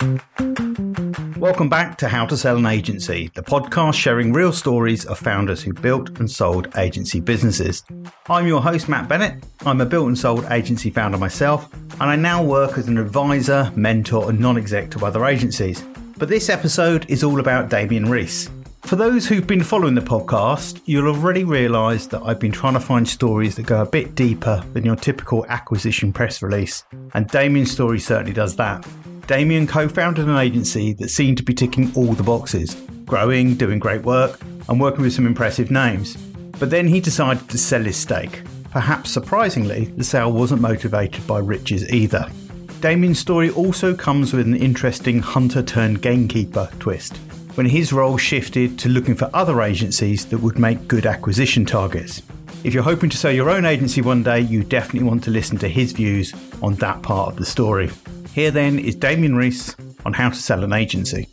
Welcome back to How to Sell an Agency, the podcast sharing real stories of founders who built and sold agency businesses. I'm your host, Mat Bennett. I'm a built and sold agency founder myself, and I now work as an advisor, mentor, and non exec to other agencies. But this episode is all about Damian Rees. For those who've been following the podcast, you'll already realise that I've been trying to find stories that go a bit deeper than your typical acquisition press release, and Damian's story certainly does that. Damian co founded an agency that seemed to be ticking all the boxes growing, doing great work, and working with some impressive names. But then he decided to sell his stake. Perhaps surprisingly, the sale wasn't motivated by riches either. Damian's story also comes with an interesting hunter turned gamekeeper twist, when his role shifted to looking for other agencies that would make good acquisition targets. If you're hoping to sell your own agency one day, you definitely want to listen to his views on that part of the story. Here then is Damian Rees on how to sell an agency.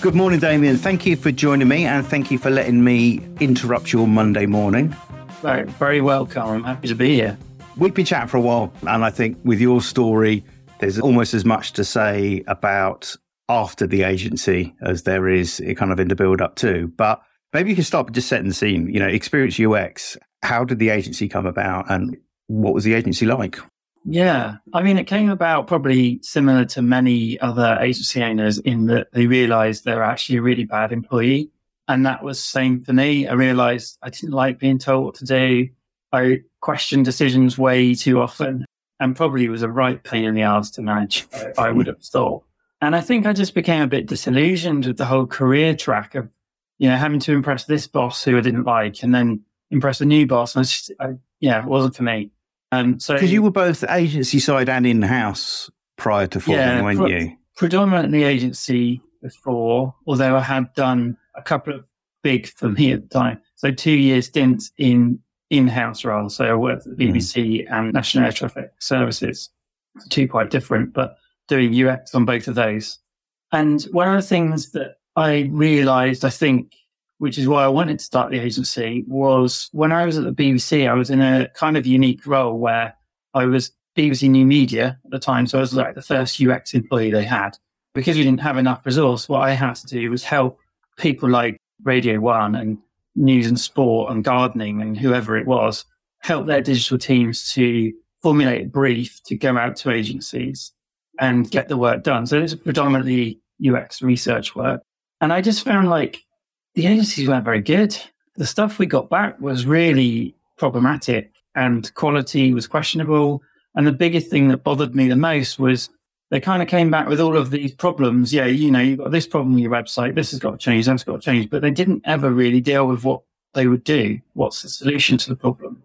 Good morning, Damian. Thank you for joining me and thank you for letting me interrupt your Monday morning. Very, very welcome. I'm happy to be here. We've been chatting for a while, and I think with your story, there's almost as much to say about after the agency as there is kind of in the build up too. But maybe you can start just setting the scene. You know, experience UX. How did the agency come about, and what was the agency like? Yeah, I mean, it came about probably similar to many other agency owners in that they realized they're actually a really bad employee. And that was the same for me. I realized I didn't like being told what to do. I questioned decisions way too often and probably was a right pain in the ass to manage, I would have thought. And I think I just became a bit disillusioned with the whole career track of, you know, having to impress this boss who I didn't like and then impress a new boss. And I just, I, yeah, it wasn't for me. Um, so because you were both agency side and in house prior to forming, yeah, weren't pre- you? Predominantly agency before, although I had done a couple of big for me at the time. So two years stint in in-house roles. So I worked at the BBC mm. and National Air Traffic Services. Two quite different, but doing UX on both of those. And one of the things that I realized, I think, which is why I wanted to start the agency, was when I was at the BBC, I was in a kind of unique role where I was BBC New Media at the time. So I was like the first UX employee they had. Because we didn't have enough resource, what I had to do was help people like Radio One and News and Sport and Gardening and whoever it was help their digital teams to formulate a brief to go out to agencies and get the work done. So it's predominantly UX research work. And I just found like the agencies weren't very good. The stuff we got back was really problematic and quality was questionable. And the biggest thing that bothered me the most was they kind of came back with all of these problems. Yeah, you know, you've got this problem with your website, this has got to change, that's got to change. But they didn't ever really deal with what they would do. What's the solution to the problem?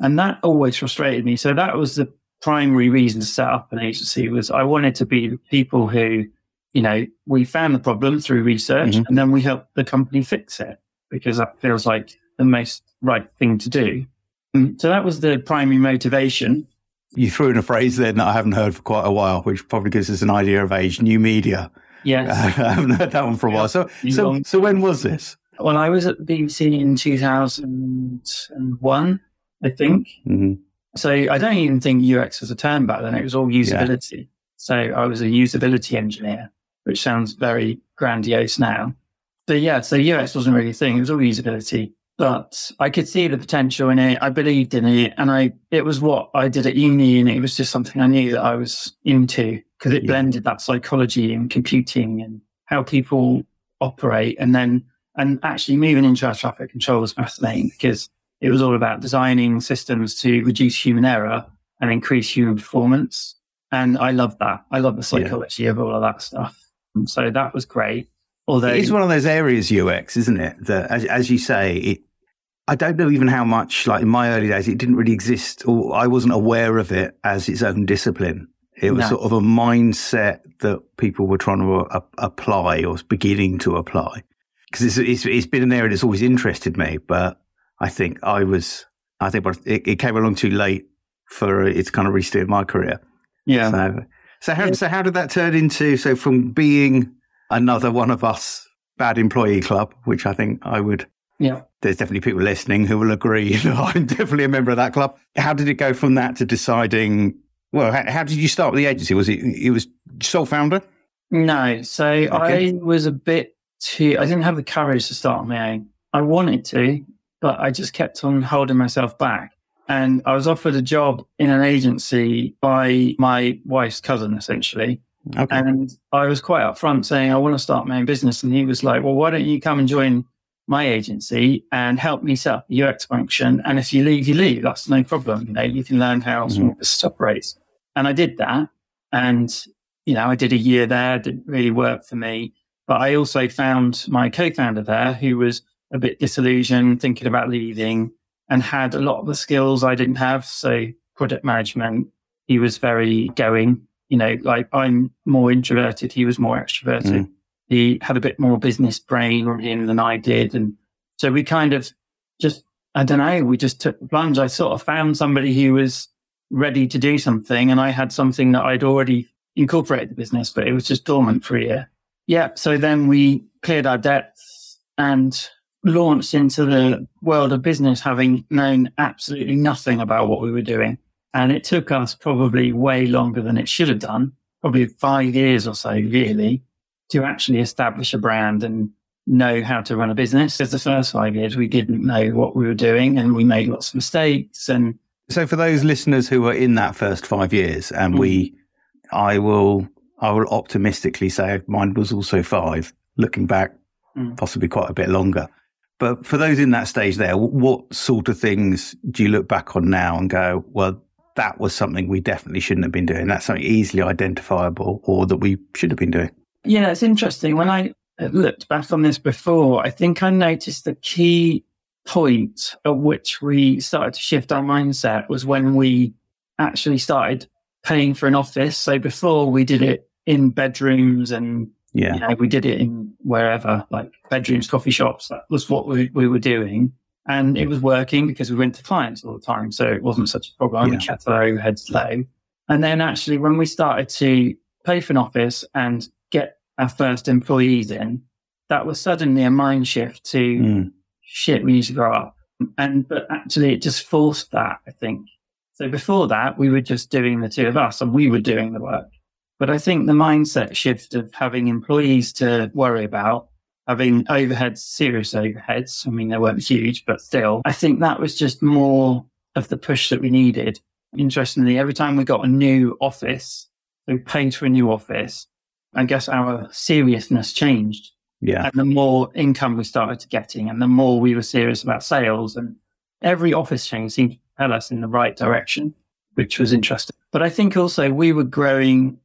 And that always frustrated me. So that was the primary reason to set up an agency was I wanted to be the people who you know, we found the problem through research mm-hmm. and then we help the company fix it because that feels like the most right thing to do. And so that was the primary motivation. You threw in a phrase then that I haven't heard for quite a while, which probably gives us an idea of age. New media. Yes, I haven't heard that one for a while. So, so, so when was this? Well, I was at the BBC in 2001, I think. Mm-hmm. So I don't even think UX was a term back then. It was all usability. Yeah. So I was a usability engineer which sounds very grandiose now. But yeah, so UX wasn't really a thing. It was all usability, but I could see the potential in it. I believed in it and I, it was what I did at uni and it was just something I knew that I was into because it yeah. blended that psychology and computing and how people operate. And then, and actually moving into air traffic control was fascinating because it was all about designing systems to reduce human error and increase human performance. And I love that. I love the psychology yeah. of all of that stuff. So that was great. Although it's one of those areas UX, isn't it? That, as, as you say, it, I don't know even how much, like in my early days, it didn't really exist, or I wasn't aware of it as its own discipline. It was no. sort of a mindset that people were trying to uh, apply or beginning to apply. Because it's, it's, it's been an area that's always interested me, but I think I was, I think it, it came along too late for it's kind of resteered my career. Yeah. So, so how, so how did that turn into, so from being another one of us bad employee club, which I think I would, yeah, there's definitely people listening who will agree. I'm definitely a member of that club. How did it go from that to deciding Well, how, how, did you start with the agency? Was it it was sole founder? No, so okay. I was a bit too. I didn't have the courage to start on my own. I wanted to, but I just kept on holding myself back. And I was offered a job in an agency by my wife's cousin, essentially. Okay. And I was quite upfront saying, I want to start my own business. And he was like, Well, why don't you come and join my agency and help me set up the UX function? And if you leave, you leave. That's no problem. You know, you can learn how mm-hmm. small business operates. And I did that. And, you know, I did a year there, didn't really work for me. But I also found my co founder there who was a bit disillusioned, thinking about leaving, and had a lot of the skills I didn't have. So, project management, he was very going. You know, like I'm more introverted, he was more extroverted. Mm. He had a bit more business brain on him than I did. And so we kind of just, I don't know, we just took the plunge. I sort of found somebody who was ready to do something, and I had something that I'd already incorporated the business, but it was just dormant for a year. Yeah. So then we cleared our debts and launched into the world of business having known absolutely nothing about what we were doing. And it took us probably way longer than it should have done, probably five years or so, really, to actually establish a brand and know how to run a business. Because the first five years, we didn't know what we were doing and we made lots of mistakes. And so, for those listeners who were in that first five years, and mm-hmm. we, I will, I will optimistically say mine was also five. Looking back, mm. possibly quite a bit longer. But for those in that stage there, what sort of things do you look back on now and go, well, that was something we definitely shouldn't have been doing? That's something easily identifiable or that we should have been doing? Yeah, it's interesting. When I uh, looked back on this before, I think I noticed the key point at which we started to shift our mindset was when we actually started paying for an office. So before we did it in bedrooms and yeah. You know, we did it in wherever, like bedrooms, coffee shops. That was what we, we were doing. And it was working because we went to clients all the time. So it wasn't such a problem. Yeah. We kept our overheads low. And then actually, when we started to pay for an office and get our first employees in, that was suddenly a mind shift to mm. shit, we need to grow up. And, but actually, it just forced that, I think. So before that, we were just doing the two of us and we were doing the work. But I think the mindset shift of having employees to worry about, having overheads, serious overheads. I mean, they weren't huge, but still, I think that was just more of the push that we needed. Interestingly, every time we got a new office, we paid for a new office. I guess our seriousness changed. Yeah. And the more income we started to getting and the more we were serious about sales and every office change seemed to tell us in the right direction, which was interesting. But I think also we were growing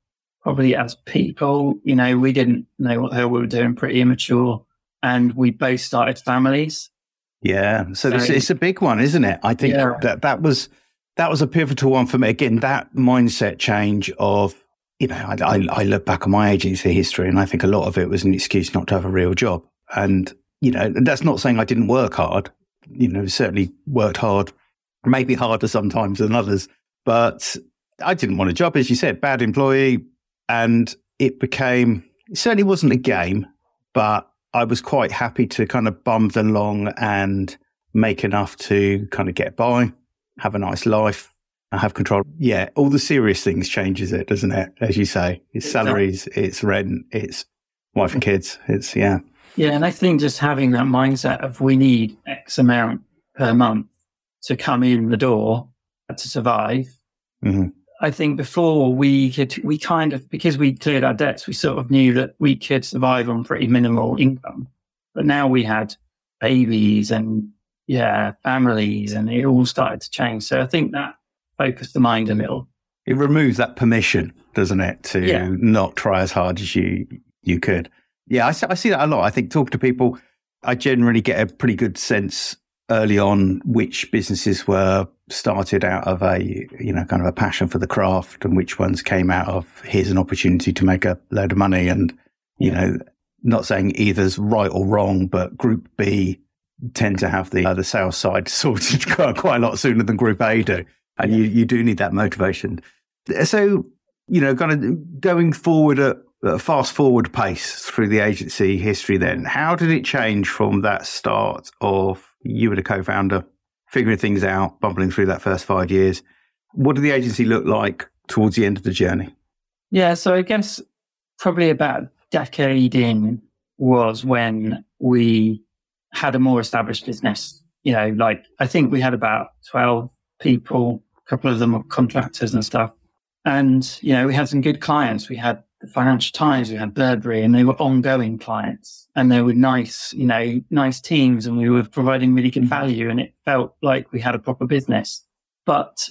probably as people, you know, we didn't know what the hell we were doing, pretty immature. And we both started families. Yeah. So, so it's, it's, a big one, isn't it? I think yeah. that that was that was a pivotal one for me. Again, that mindset change of, you know, I, I, I look back on my agency history and I think a lot of it was an excuse not to have a real job. And, you know, that's not saying I didn't work hard. You know, certainly worked hard, maybe harder sometimes than others, but I didn't want a job, as you said, bad employee, and it became, it certainly wasn't a game, but I was quite happy to kind of bum along and make enough to kind of get by, have a nice life, and have control. Yeah, all the serious things changes it, doesn't it? As you say, it's salaries, it's rent, it's wife and kids. It's yeah. Yeah, and I think just having that mindset of we need X amount per month to come in the door to survive. Mm-hmm. I think before we could, we kind of, because we cleared our debts, we sort of knew that we could survive on pretty minimal income. But now we had babies and yeah, families and it all started to change. So I think that focused the mind a little. It removes that permission, doesn't it, to yeah. not try as hard as you, you could. Yeah, I, I see that a lot. I think talking to people, I generally get a pretty good sense early on which businesses were started out of a you know kind of a passion for the craft and which ones came out of here's an opportunity to make a load of money and you yeah. know not saying either's right or wrong but group b tend to have the uh, the sales side sorted quite a lot sooner than group a do and yeah. you you do need that motivation so you know kind of going forward at a fast forward pace through the agency history then how did it change from that start of you were the co-founder, figuring things out, bumbling through that first five years. What did the agency look like towards the end of the journey? Yeah, so I guess probably about a decade in was when we had a more established business. You know, like I think we had about 12 people, a couple of them were contractors and stuff. And, you know, we had some good clients. We had the Financial Times, we had Burberry, and they were ongoing clients. And they were nice, you know, nice teams, and we were providing really good mm-hmm. value. And it felt like we had a proper business. But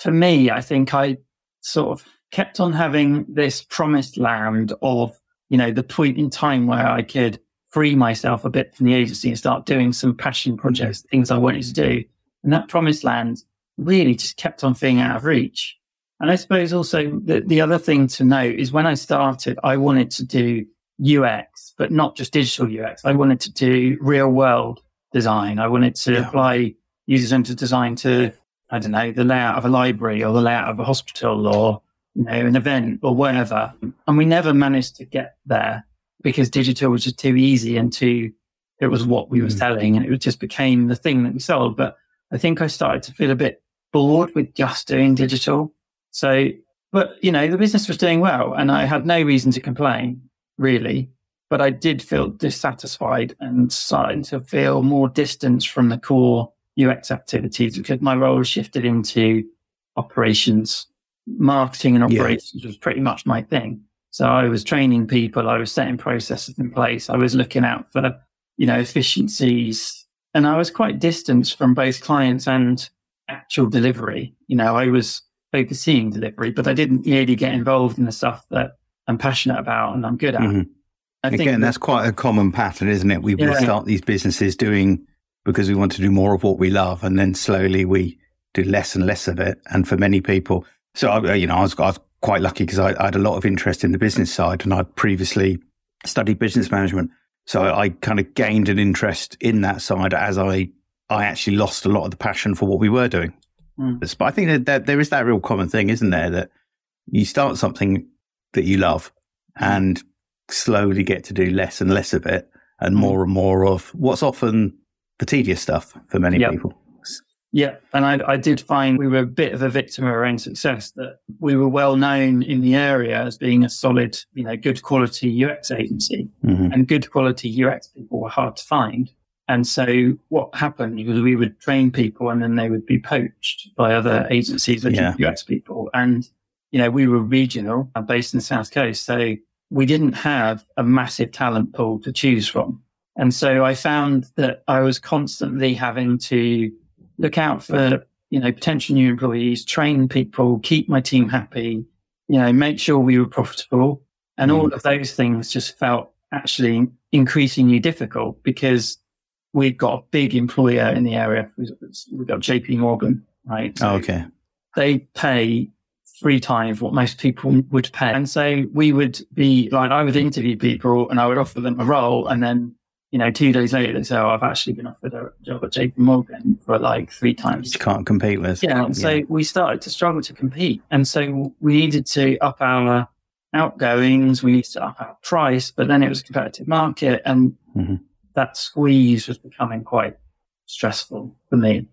for me, I think I sort of kept on having this promised land of, you know, the point in time where I could free myself a bit from the agency and start doing some passion mm-hmm. projects, things I wanted to do. And that promised land really just kept on feeling out of reach. And I suppose also the, the other thing to note is when I started, I wanted to do UX, but not just digital UX. I wanted to do real world design. I wanted to yeah. apply user centered design to, I don't know, the layout of a library or the layout of a hospital or, you know, an event or whatever. And we never managed to get there because digital was just too easy and too, it was what we were mm. selling and it just became the thing that we sold. But I think I started to feel a bit bored with just doing digital. So, but you know, the business was doing well and I had no reason to complain really, but I did feel dissatisfied and starting to feel more distance from the core UX activities because my role shifted into operations. Marketing and operations yeah. was pretty much my thing. So I was training people, I was setting processes in place, I was looking out for, you know, efficiencies. And I was quite distant from both clients and actual delivery. You know, I was overseeing delivery, but I didn't really get involved in the stuff that I'm passionate about and I'm good at. Mm-hmm. Again, that, that's quite a common pattern, isn't it? We yeah. start these businesses doing because we want to do more of what we love, and then slowly we do less and less of it. And for many people, so I, you know, I was, I was quite lucky because I, I, had a lot of interest in the business side, and I'd previously studied business management, so I, I kind of gained an interest in that side as I I actually lost a lot of the passion for what we were doing. Mm. But I think that, that there is that real common thing, isn't there? That you start something that you love and slowly get to do less and less of it and mm. more and more of what's often the tedious stuff for many yep. people. Yeah, and I, I, did find we were a bit of a victim of our own success. That we were well known in the area as being a solid, you know, good quality UX agency, mm-hmm. and good quality UX people were hard to find. And so what happened was we would train people and then they would be poached by other agencies, which yeah. UX people. And, you know, we were regional and based in the South Coast. So we didn't have a massive talent pool to choose from. And so I found that I was constantly having to look out for, you know, potential new employees, train people, keep my team happy, you know, make sure we were profitable. And mm. all of those things just felt actually increasingly difficult because we've got a big employer in the area. We've got JP Morgan, right? So oh, okay. They pay three times what most people would pay. And so we would be like, I would interview people and I would offer them a role. And then, you know, two days later, they say, oh, I've actually been offered a job at JP Morgan for like three times. You can't compete with. Yeah. And so we started to struggle to compete. And so we needed to up our outgoings. We needed to up our price, but then it was a competitive market. And mm-hmm that squeeze was becoming quite stressful for me.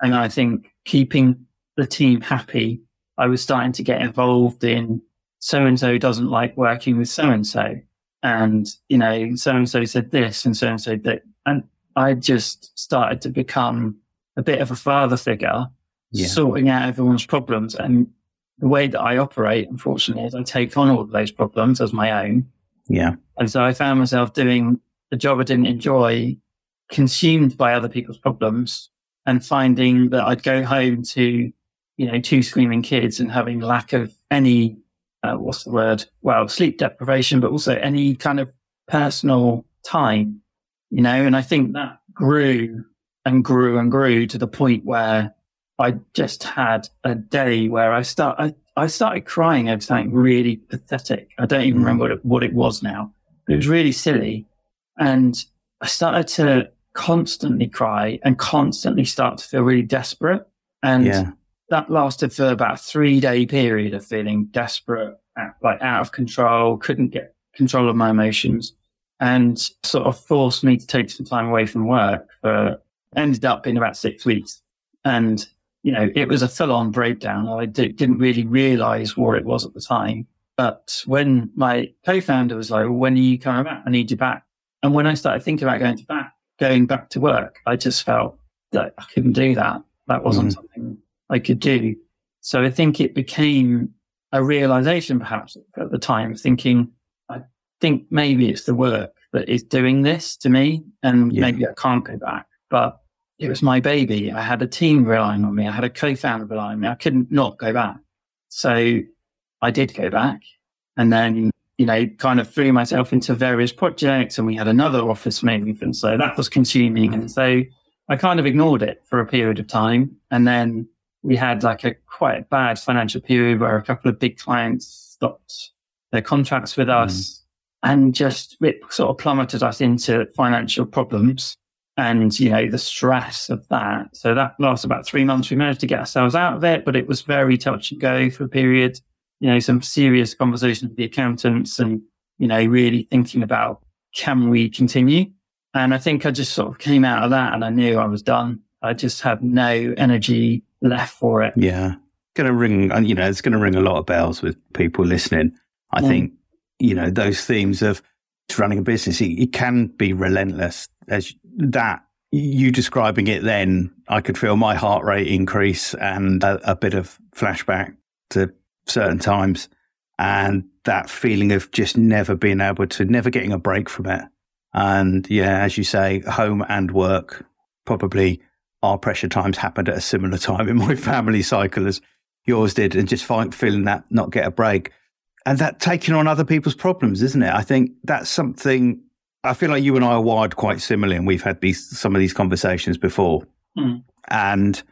And I think keeping the team happy, I was starting to get involved in so and so doesn't like working with so and so. And, you know, so and so said this and so and so that. And I just started to become a bit of a father figure, yeah. sorting out everyone's problems. And the way that I operate, unfortunately, is I take on all of those problems as my own. Yeah. And so I found myself doing a job I didn't enjoy, consumed by other people's problems, and finding that I'd go home to, you know, two screaming kids and having lack of any, uh, what's the word? Well, sleep deprivation, but also any kind of personal time, you know, and I think that grew and grew and grew to the point where I just had a day where I start, I, I started crying over something really pathetic. I don't even mm. remember what it, what it was now. It was really silly. And I started to constantly cry and constantly start to feel really desperate. And yeah. that lasted for about a three day period of feeling desperate, like out of control, couldn't get control of my emotions and sort of forced me to take some time away from work for ended up in about six weeks. And you know, it was a full on breakdown. I d- didn't really realize what it was at the time. But when my co-founder was like, well, when are you coming back? I need you back. And when I started thinking about going to back, going back to work, I just felt that I couldn't do that. That wasn't mm. something I could do. So I think it became a realization perhaps at the time thinking, I think maybe it's the work that is doing this to me and yeah. maybe I can't go back. But it was my baby. I had a team relying on me. I had a co-founder relying on me. I couldn't not go back. So I did go back and then, you know, kind of threw myself into various projects and we had another office move. And so that was consuming. And so I kind of ignored it for a period of time. And then we had like a quite bad financial period where a couple of big clients stopped their contracts with us mm. and just it sort of plummeted us into financial problems and you know the stress of that so that lasted about three months we managed to get ourselves out of it but it was very touch and go for a period you know some serious conversations with the accountants and you know really thinking about can we continue? And i think i just sort of came out of that and i knew i was done. I just had no energy left for it. Yeah. Going to ring you know it's going to ring a lot of bells with people listening i mm. think. You know those themes of running a business it, it can be relentless as that you describing it then, I could feel my heart rate increase and a, a, bit of flashback to certain times and that feeling of just never being able to, never getting a break from it. And yeah, as you say, home and work, probably our pressure times happened at a similar time in my family cycle as yours did and just find, feeling that not get a break. And that taking on other people's problems, isn't it? I think that's something I feel like you and I are wired quite similarly, and we've had these some of these conversations before. Mm. And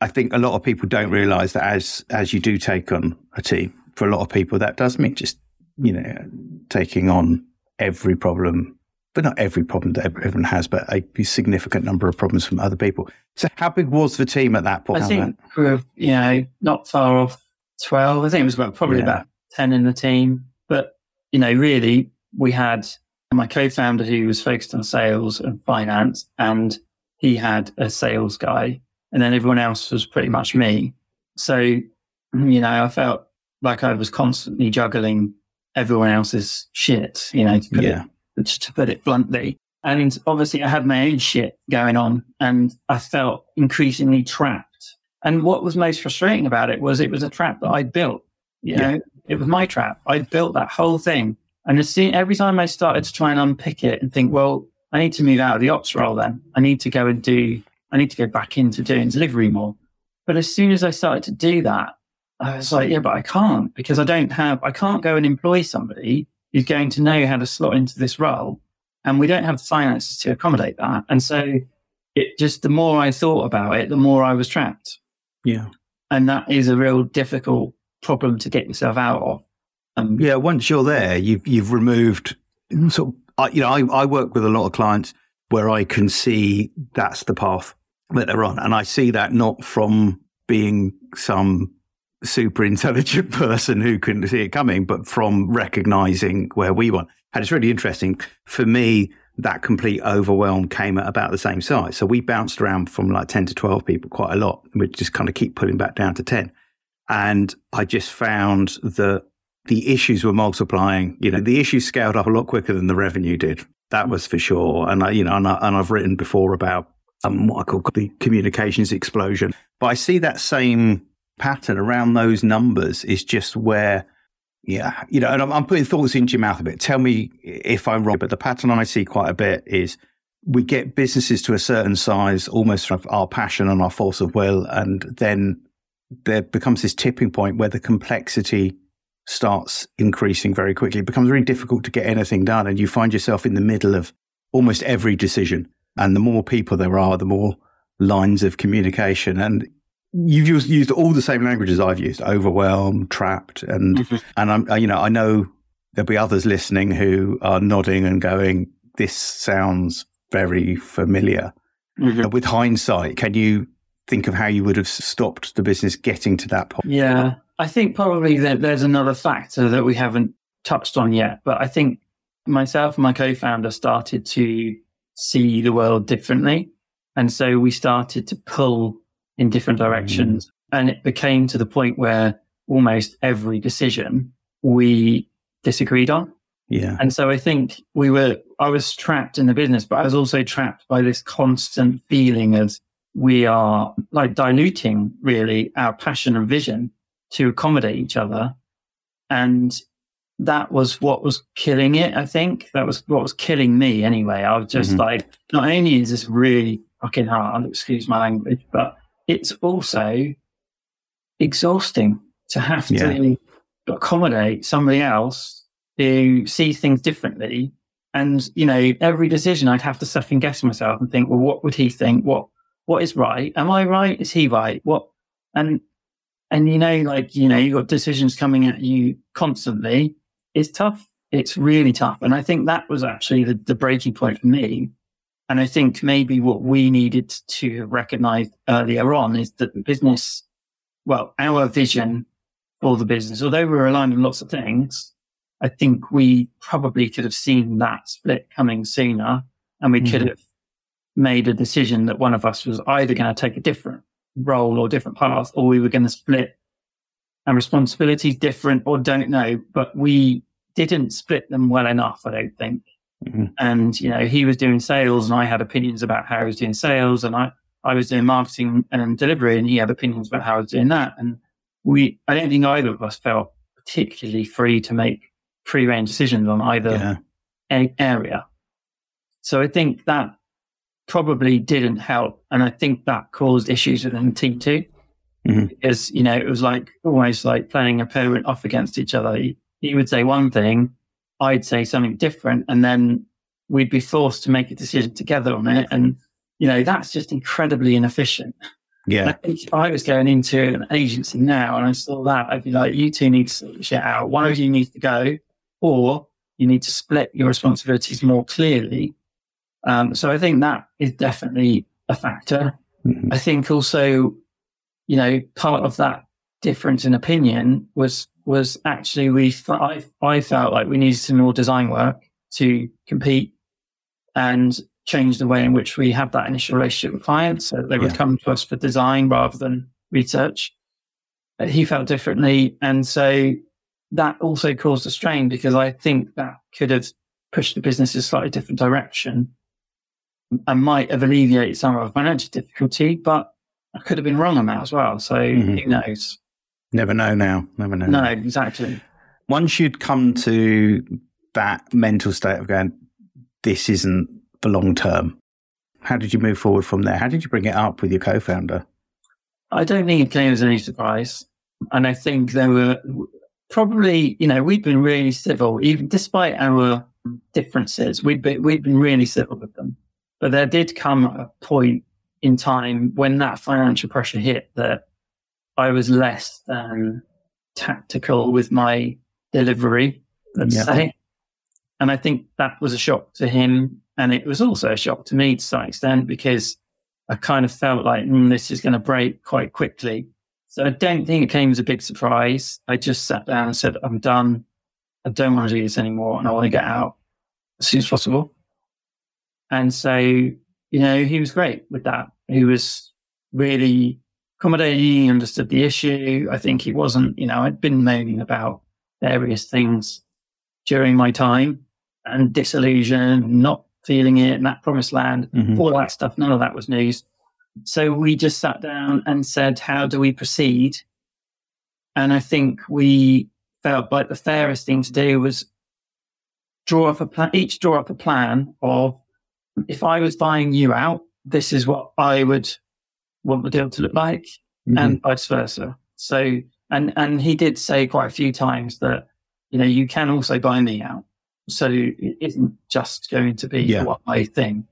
I think a lot of people don't realise that as as you do take on a team, for a lot of people, that does mean just you know taking on every problem, but not every problem that everyone has, but a significant number of problems from other people. So, how big was the team at that point? I think we were, you know, not far off twelve. I think it was about probably yeah. about ten in the team, but you know, really, we had my co-founder who was focused on sales and finance and he had a sales guy and then everyone else was pretty much me. So, you know, I felt like I was constantly juggling everyone else's shit, you know, to put, yeah. it, to put it bluntly. And obviously I had my own shit going on and I felt increasingly trapped. And what was most frustrating about it was it was a trap that I'd built. You yeah. know, it was my trap. I'd built that whole thing and as soon, every time I started to try and unpick it and think, well, I need to move out of the ops role then. I need to go and do, I need to go back into doing delivery more. But as soon as I started to do that, I was like, yeah, but I can't because I don't have, I can't go and employ somebody who's going to know how to slot into this role. And we don't have the finances to accommodate that. And so it just, the more I thought about it, the more I was trapped. Yeah. And that is a real difficult problem to get yourself out of. Um, yeah, once you're there, you've you've removed sort of, you know, I, I work with a lot of clients where I can see that's the path that they're on, and I see that not from being some super intelligent person who can see it coming, but from recognizing where we want. And it's really interesting for me. That complete overwhelm came at about the same size. So we bounced around from like 10 to 12 people quite a lot. We just kind of keep pulling back down to 10. And I just found that the issues were multiplying. You know, the issues scaled up a lot quicker than the revenue did. That was for sure. And I, you know, and, I, and I've written before about um, what I call the communications explosion. But I see that same pattern around those numbers is just where, yeah, you know, and I'm, I'm putting thoughts into your mouth a bit. Tell me if I'm wrong, but the pattern I see quite a bit is we get businesses to a certain size almost from our passion and our force of will. And then there becomes this tipping point where the complexity starts increasing very quickly. It becomes very difficult to get anything done. And you find yourself in the middle of almost every decision. And the more people there are, the more lines of communication. And you've used, used all the same languages I've used overwhelmed, trapped. And, mm-hmm. and I'm, you know, I know there'll be others listening who are nodding and going, this sounds very familiar. Mm-hmm. With hindsight, can you think of how you would have stopped the business getting to that point? Yeah. I think probably that there's another factor that we haven't touched on yet, but I think myself and my co-founder started to see the world differently. And so we started to pull in different directions. Mm. And it became to the point where almost every decision we disagreed on. Yeah. And so I think we were, I was trapped in the business, but I was also trapped by this constant feeling of we are like diluting really our passion and vision to accommodate each other. And that was what was killing it. I think that was what was killing me anyway. I was just mm-hmm. like, not only is this really fucking hard, excuse my language, but it's also exhausting to have yeah. to accommodate somebody else who sees things differently. And, you know, every decision I'd have to second guess myself and think, well, what would he think? What, what is right? Am I right? Is he right? What, and, and you know, like, you know, you've got decisions coming at you constantly. It's tough. It's really tough. And I think that was actually the, the breaking point for me. And I think maybe what we needed to recognize earlier on is that the business, well, our vision for the business, although we were aligned on lots of things, I think we probably could have seen that split coming sooner and we mm-hmm. could have made a decision that one of us was either going to take a different role or different path or we were going to split and responsibilities different or don't know, but we didn't split them well enough, I don't think. Mm-hmm. And, you know, he was doing sales and I had opinions about how he was doing sales and I, I was doing marketing and delivery and he had opinions about how I was doing that. And we, I don't think either of us felt particularly free to make free range decisions on either yeah. area. So I think that probably didn't help. And I think that caused issues within the team too. Mm-hmm. Because, you know, it was like almost like playing a parent off against each other. He, he would say one thing, I'd say something different, and then we'd be forced to make a decision together on it. And, you know, that's just incredibly inefficient. Yeah. if I was going into an agency now and I saw that, I'd be like, you two need to sort shit out. One of you needs to go, or you need to split your responsibilities more clearly. Um, so I think that is definitely a factor. Mm-hmm. I think also, you know, part of that difference in opinion was was actually we I, I felt like we needed some more design work to compete and change the way in which we have that initial relationship with clients. So they would yeah. come to us for design rather than research. Uh, he felt differently. And so that also caused a strain because I think that could have pushed the business in a slightly different direction and might have alleviated some of our financial difficulty, but I could have been wrong on that as well. So mm-hmm. who knows? Never know now. Never know. No, exactly. Once you'd come to that mental state of going, this isn't the long term. How did you move forward from there? How did you bring it up with your co founder? I don't think it came as any surprise. And I think there were probably, you know, we've been really civil, even despite our differences, we've been, we've been really civil with them. But there did come a point in time when that financial pressure hit that I was less than tactical with my delivery, let's yeah. say. And I think that was a shock to him and it was also a shock to me to some extent because I kind of felt like mm, this is going to break quite quickly. So I don't think it came as a big surprise. I just sat down and said, I'm done. I don't want to do this anymore and I want to get out as soon as possible. And so, you know, he was great with that. He was really accommodating. He understood the issue. I think he wasn't, you know, I'd been moaning about various things during my time and disillusion, not feeling it, and that promised land, mm-hmm. all that stuff. None of that was news. So we just sat down and said, how do we proceed? And I think we felt like the fairest thing to do was draw up a plan, each draw up a plan of if I was buying you out, this is what I would want the deal to look like mm-hmm. and vice versa. So, and, and he did say quite a few times that, you know, you can also buy me out. So it isn't just going to be yeah. what I think.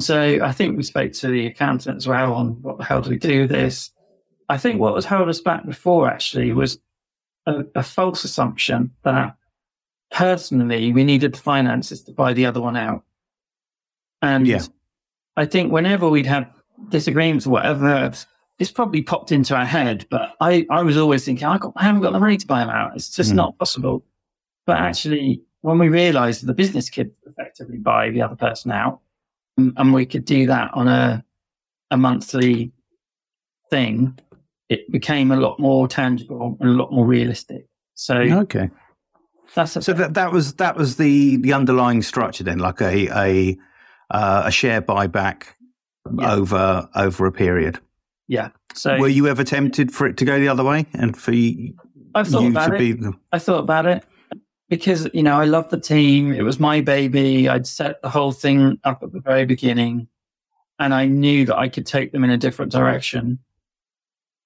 So I think we spoke to the accountant as well on what the hell do we do this? I think what was held us back before actually was a, a false assumption that personally we needed the finances to buy the other one out. And yeah. I think whenever we'd have disagreements or whatever, this probably popped into our head, but I, I was always thinking, I, got, I haven't got the money to buy them out. It's just mm. not possible. But actually, when we realized the business could effectively buy the other person out and we could do that on a, a monthly thing, it became a lot more tangible and a lot more realistic. So Okay. that's a, So that that was that was the the underlying structure then, like a a uh, a share buyback Yeah. over over a period. yeah. So Were you ever tempted for it to go the other way and for you, I thought you about to it. be the I thought about it because you know I love the team. It was my baby. I'd set the whole thing up at the very beginning, and I knew that I could take them in a different direction.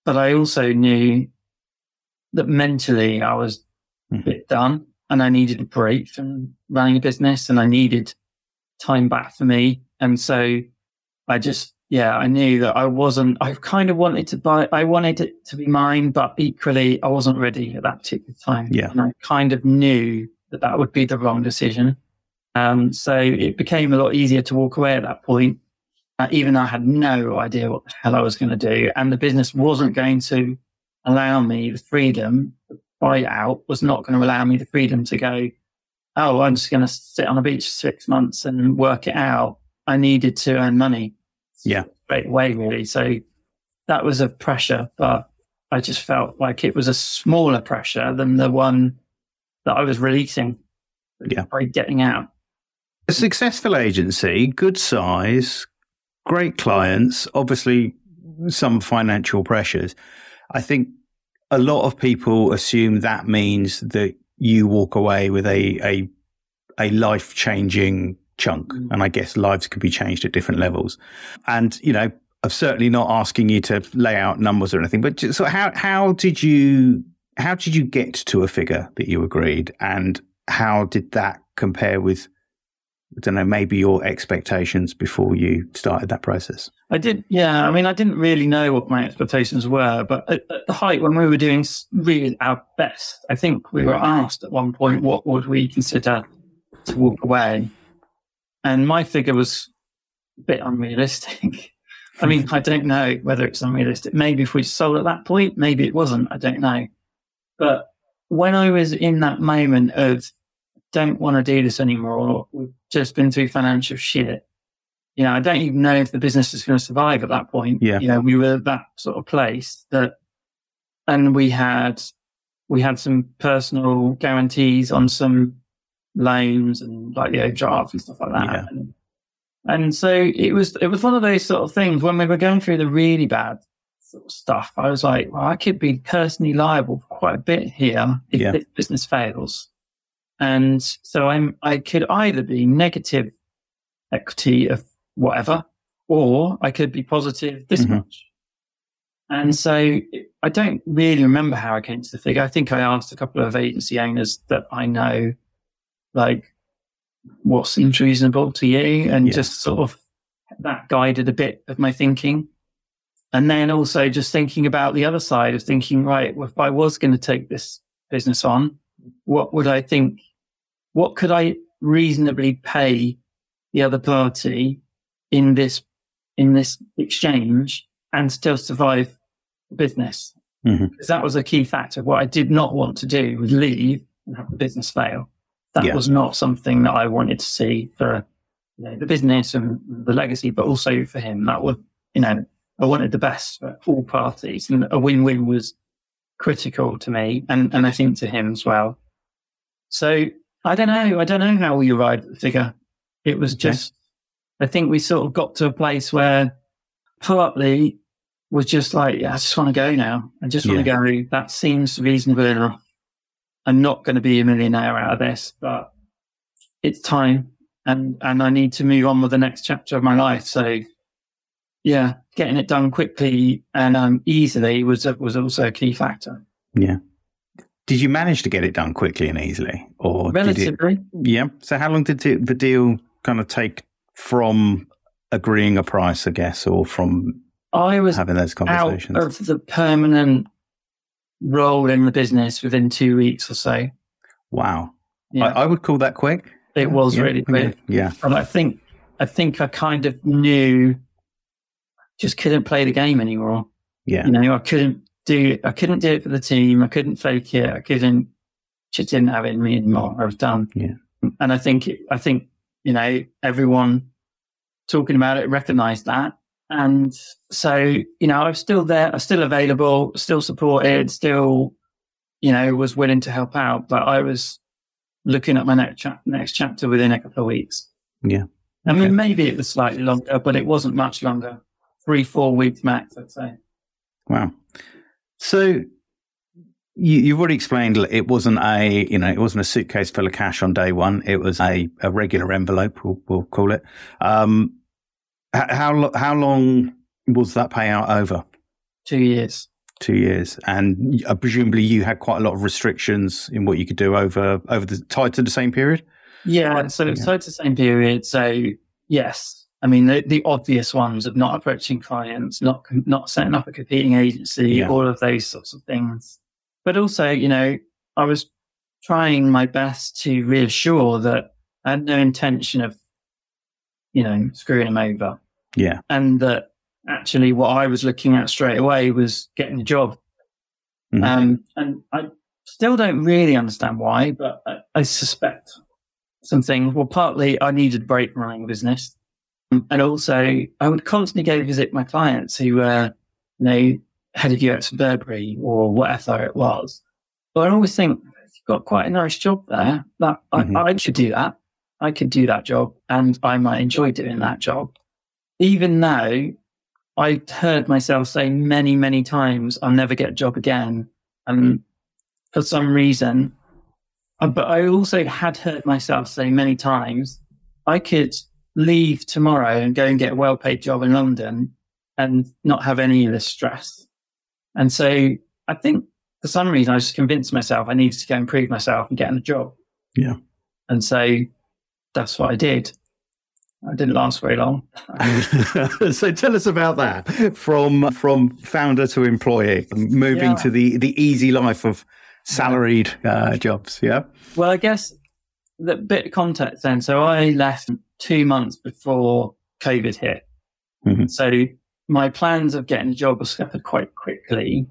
But I also knew that mentally I was a Mhm. bit done, and I needed a break from running a business, and I needed time back for me. And so I just yeah, I knew that I wasn't, I kind of wanted to buy, I wanted it to be mine, but equally I wasn't ready at that particular time. Yeah. And I kind of knew that that would be the wrong decision. Um, so it became a lot easier to walk away at that point, uh, even though I had no idea what the hell I was going to do. And the business wasn't going to allow me the freedom, the buyout was not going to allow me the freedom to go, oh, I'm just going to sit on a beach for six months and work it out. I needed to earn money Yeah. straight away, really. So that was a pressure, but I just felt like it was a smaller pressure than the one that I was releasing Yeah. by getting out. a successful agency, good size, great clients, obviously some financial pressures. I think a lot of people assume that means that you walk away with a a, a life changing chunk, Mm. and I guess lives can be changed at different levels. And you know, I'm certainly not asking you to lay out numbers or anything, but just, so how how did you how did you get to a figure that you agreed, and how did that compare with I don't know, maybe your expectations before you started that process. I did, yeah. I mean, I didn't really know what my expectations were, but at, at the height when we were doing really our best, I think we were asked at one point, what would we consider to walk away? And my figure was a bit unrealistic. I mean, I don't know whether it's unrealistic. Maybe if we sold at that point, maybe it wasn't. I don't know. But when I was in that moment of don't want to do this anymore, we've just been through financial shit. You know, I don't even know if the business is going to survive at that point. Yeah. You know, we were at that sort of place that, and we had, we had some personal guarantees on some loans and like the overdraft and stuff like that. Yeah. And, and so it was, it was one of those sort of things when we were going through the really bad sort of stuff. I was like, well, I could be personally liable for quite a bit here if Yeah. this business fails. And so I'm, I could either be negative equity of whatever, or I could be positive this Mhm. much. And so I don't really remember how I came to the figure. I think I asked a couple of agency owners that I know, like, what seems reasonable to you? And Yeah. just sort of that guided a bit of my thinking. And then also just thinking about the other side of thinking, right, well, if I was going to take this business on, what would I think? What could I reasonably pay the other party in this, in this exchange and still survive the business? Mhm. Because that was a key factor. What I did not want to do was leave and have the business fail. That Yeah. was not something that I wanted to see for you know, the business and the legacy, but also for him. That would, you know, I wanted the best for all parties and a win-win was critical to me and, and I think to him as well. So I don't know. I don't know how we arrived at the figure. It was Okay. just, I think we sort of got to a place where partly was just like, yeah, I just want to go now. I just want to go. That seems reasonable enough. I'm not going to be a millionaire out of this, but it's time and, and I need to move on with the next chapter of my life. So yeah, getting it done quickly and um, easily was, was also a key factor. Yeah. Did you manage to get it done quickly and easily, or did it? Relatively. Yeah. So how long did it, the deal kind of take from agreeing a price, I guess, or from I was having those out conversations? of the permanent role in the business within two weeks or so. wow. Yeah, I, I would call that quick. it was Yeah, really quick. Yeah. And I think, I think I kind of knew just couldn't play the game anymore. Yeah. You know, I couldn't do, I couldn't do it for the team. I couldn't fake it. I couldn't, just didn't have it in me anymore. I was done. Yeah. And I think, I think, you know, everyone talking about it recognized that. And so, you know, I was still there, I was still available, still supported, still, you know, was willing to help out, but I was looking at my next, cha- next chapter within a couple of weeks. Yeah. I mean, maybe it was slightly longer, but it wasn't much longer. Three, four weeks max, I'd say. Wow. So you, you've already explained it wasn't a you know it wasn't a suitcase full of cash on day one. It was a, a regular envelope. We'll, we'll call it. Um, how how long was that payout over? Two years. Two years, and uh, presumably you had quite a lot of restrictions in what you could do over over the tied to the same period. Yeah, so it's tied to the same period. So yes, I mean the, the obvious ones of not approaching clients, not not setting up a competing agency, yeah. all of those sorts of things. But also, you know, I was trying my best to reassure that I had no intention of, you know, screwing him over. Yeah. And that actually what I was looking at straight away was getting a job. Mm-hmm. Um, and I still don't really understand why, but I, I suspect some things. Well, partly I needed a break from running a business. And also I would constantly go visit my clients who were, you know, head of UX at Burberry or whatever it was. But I always think you've got quite a nice job there. That mm-hmm. I, I should do that. I could do that job and I might enjoy doing that job. Even though I heard myself say many, many times, I'll never get a job again. And for some reason, uh, but I also had heard myself say many times, I could leave tomorrow and go and get a well paid job in London and not have any of this stress. And so I think for some reason I just convinced myself I needed to go and prove myself and get a job. Yeah. And so that's what I did. I didn't last very long. so tell us about that from from founder to employee, moving yeah. to the the easy life of salaried uh, jobs. Yeah. Well, I guess the bit of context then. So I left two months before COVID hit. Mm-hmm. So my plans of getting a job were scuppered quite quickly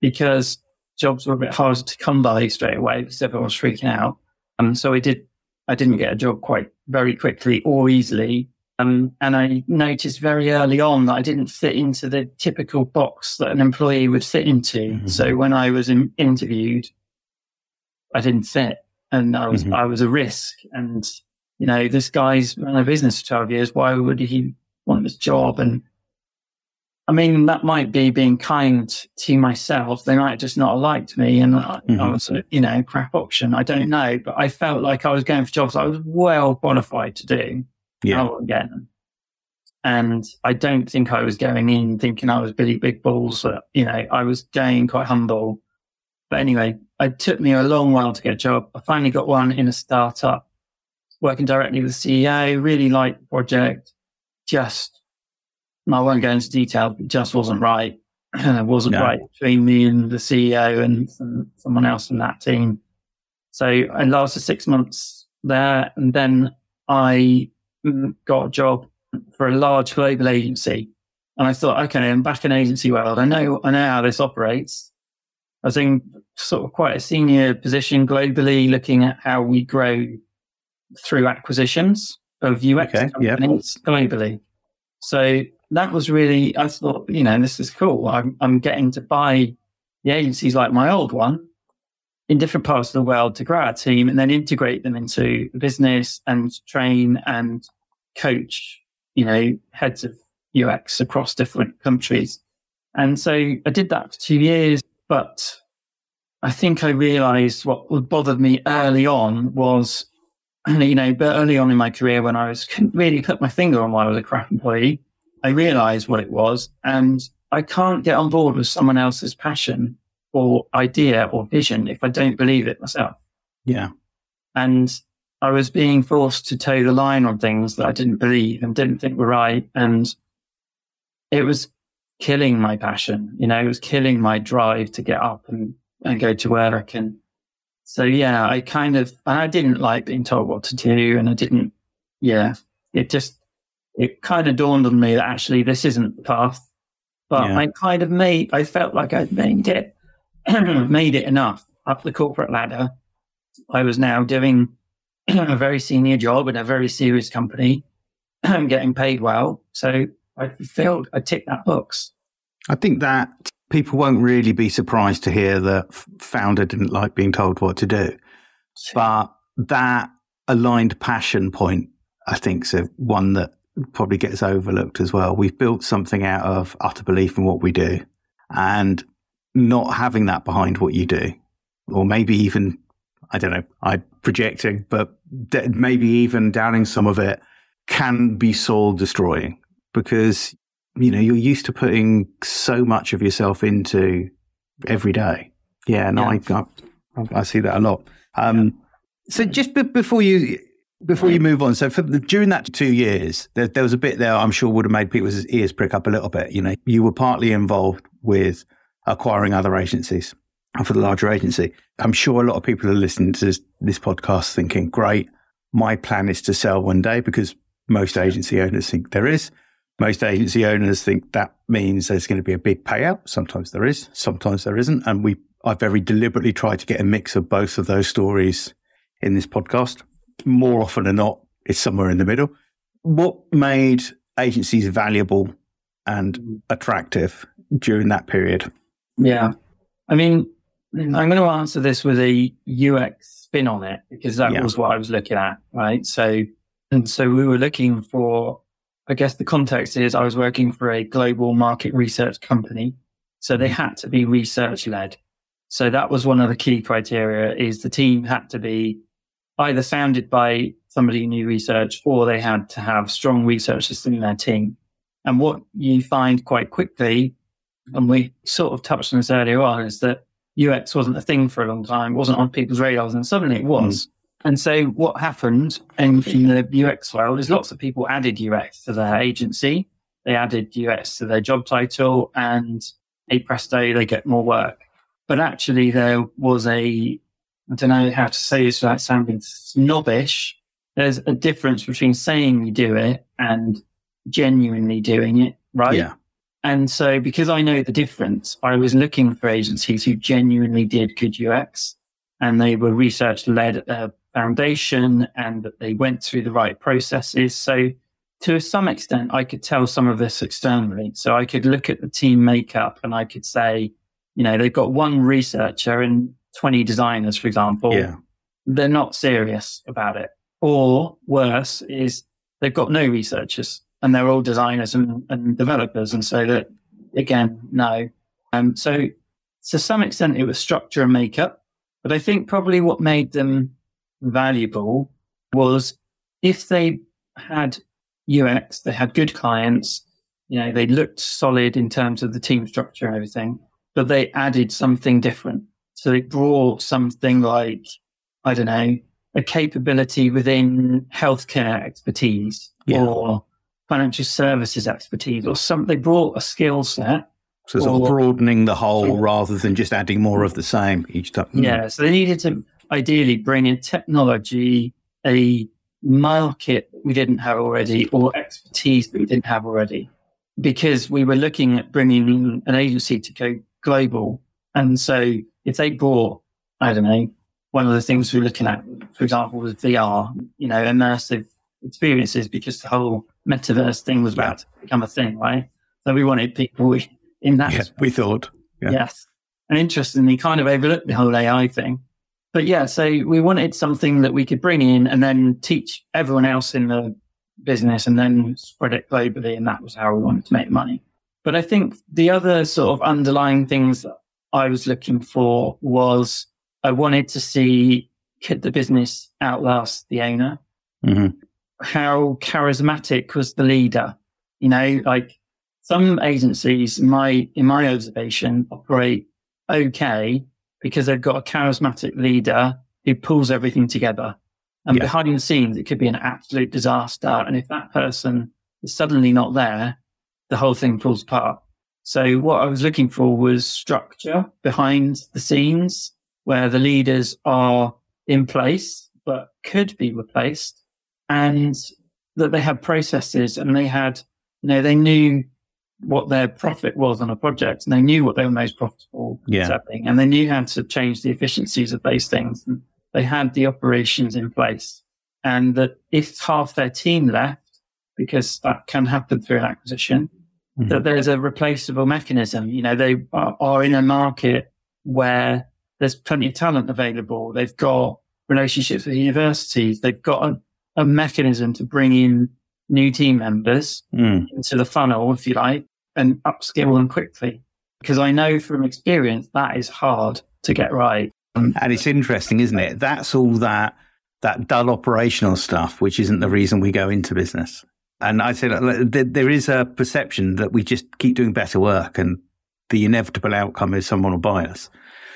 because jobs were a bit harder to come by straight away because everyone was freaking out. Um, so I did, I didn't get a job quite very quickly or easily. Um, and I noticed very early on that I didn't fit into the typical box that an employee would fit into. Mm-hmm. So when I was in, interviewed, I didn't fit and I was, mm-hmm. I was a risk. And, you know, this guy's run a business for 12 years. Why would he want this job? And I mean, that might be being kind to myself. They might just not have liked me and mm-hmm. I was, a, you know, crap option. I don't know, but I felt like I was going for jobs I was well qualified to do. Yeah. Again. And I don't think I was going in thinking I was Billy Big Balls. But, you know, I was going quite humble. But anyway, it took me a long while to get a job. I finally got one in a startup working directly with the CEO, really liked the project, just I won't go into detail, it just wasn't right. it wasn't no. right between me and the CEO and some, someone else in that team. So I lasted six months there and then I mm, got a job for a large global agency. And I thought, okay, I'm back in agency world. I know, I know how this operates. I was in sort of quite a senior position globally, looking at how we grow through acquisitions of UX okay, companies globally. So that was really, I thought, you know, this is cool. I'm, I'm getting to buy the agencies like my old one in different parts of the world to grow our team and then integrate them into the business and train and coach, you know, heads of UX across different countries. And so I did that for two years, but I think I realized what bothered me early on was, you know, but early on in my career when I was couldn't really put my finger on why I was a crap employee I realized what it was and I can't get on board with someone else's passion or idea or vision if I don't believe it myself. Yeah. And I was being forced to toe the line on things that I didn't believe and didn't think were right. And it was killing my passion. You know, it was killing my drive to get up and, and go to work. And so, yeah, I kind of, I didn't like being told what to do and I didn't, yeah, it just, it kind of dawned on me that actually this isn't the path. But yeah. I kind of made, I felt like I'd made it, made it enough up the corporate ladder. I was now doing a very senior job in a very serious company, and getting paid well. So I fulfilled, I ticked that box. I think that people won't really be surprised to hear that founder didn't like being told what to do. But that aligned passion point, I think, is one that probably gets overlooked as well. We've built something out of utter belief in what we do and not having that behind what you do, or maybe even, I don't know, I'm projecting, but maybe even downing some of it can be soul destroying because, you know, you're used to putting so much of yourself into every day. Yeah, and yeah. I, I, I, see that a lot. Um, so just b- before you before you move on, so for the, during that two years, there, there, was a bit there I'm sure would have made people's ears prick up a little bit. You know, you were partly involved with acquiring other agencies for the larger agency. I'm sure a lot of people are listening to this, this podcast thinking, great, my plan is to sell one day because most agency owners think there is. Most agency owners think that means there's going to be a big payout. Sometimes there is, sometimes there isn't. And we, I very deliberately tried to get a mix of both of those stories in this podcast. More often than not, it's somewhere in the middle. What made agencies valuable and attractive during that period? Yeah. I mean, I'm going to answer this with a UX spin on it because that yeah. was what I was looking at, right? So, and so we were looking for, I guess the context is I was working for a global market research company. So they had to be research led. So that was one of the key criteria is the team had to be either founded by somebody who knew research or they had to have strong researchers in their team. And what you find quite quickly, and we sort of touched on this earlier on, is that UX wasn't a thing for a long time, wasn't on people's radars, and suddenly it was. Mm. And so what happened in, in the UX world is lots of people added UX to their agency. They added UX to their job title and a presto, they get more work. But actually there was a I don't know how to say this without sounding snobbish. There's a difference between saying you do it and genuinely doing it, right? Yeah. And so because I know the difference, I was looking for agencies who genuinely did good UX and they were research led at uh, their foundation and that they went through the right processes. So to some extent, I could tell some of this externally. So I could look at the team makeup and I could say, you know, they've got one researcher and 20 designers, for example, yeah. they're not serious about it. Or worse is they've got no researchers and they're all designers and, and developers. And so that again, no. Um, so to some extent it was structure and makeup, but I think probably what made them valuable was if they had UX, they had good clients, you know, they looked solid in terms of the team structure and everything, but they added something different. So they brought something like, I don't know, a capability within healthcare expertise yeah. or financial services expertise or something. They brought a skill set. So sort of broadening the whole rather than just adding more of the same each time. Hmm. Yeah. So they needed to ideally bring in technology, a market we didn't have already or expertise that we didn't have already because we were looking at bringing an agency to go global. And so if they brought, I don't know, one of the things we are looking at, for example, was VR, you know, immersive experiences because the whole metaverse thing was about to become a thing, right? So we wanted people in that. We thought. Yeah. Yes. And interestingly, kind of overlooked the whole AI thing. But yeah, so we wanted something that we could bring in and then teach everyone else in the business and then spread it globally. And that was how we wanted to make money. But I think the other sort of underlying things I was looking for was I wanted to see could the business outlast the owner? Mm-hmm. How charismatic was the leader? You know, like some agencies, in my in my observation, operate okay because they've got a charismatic leader who pulls everything together. And yeah. behind the scenes, it could be an absolute disaster. And if that person is suddenly not there, the whole thing falls apart. So what I was looking for was structure behind the scenes where the leaders are in place, but could be replaced and that they had processes and they had, you know, they knew what their profit was on a project and they knew what they were most profitable yeah. selling and they knew how to change the efficiencies of those things. And they had the operations in place and that if half their team left, because that can happen through an acquisition, mm-hmm. that there's a replaceable mechanism. You know, they are, are in a market where there's plenty of talent available. They've got relationships with universities. They've got a, a mechanism to bring in new team members mm. into the funnel, if you like, and upskill them quickly. Because I know from experience that is hard to get right. And it's interesting, isn't it? That's all that that dull operational stuff, which isn't the reason we go into business. And I say that there is a perception that we just keep doing better work and the inevitable outcome is someone will buy us.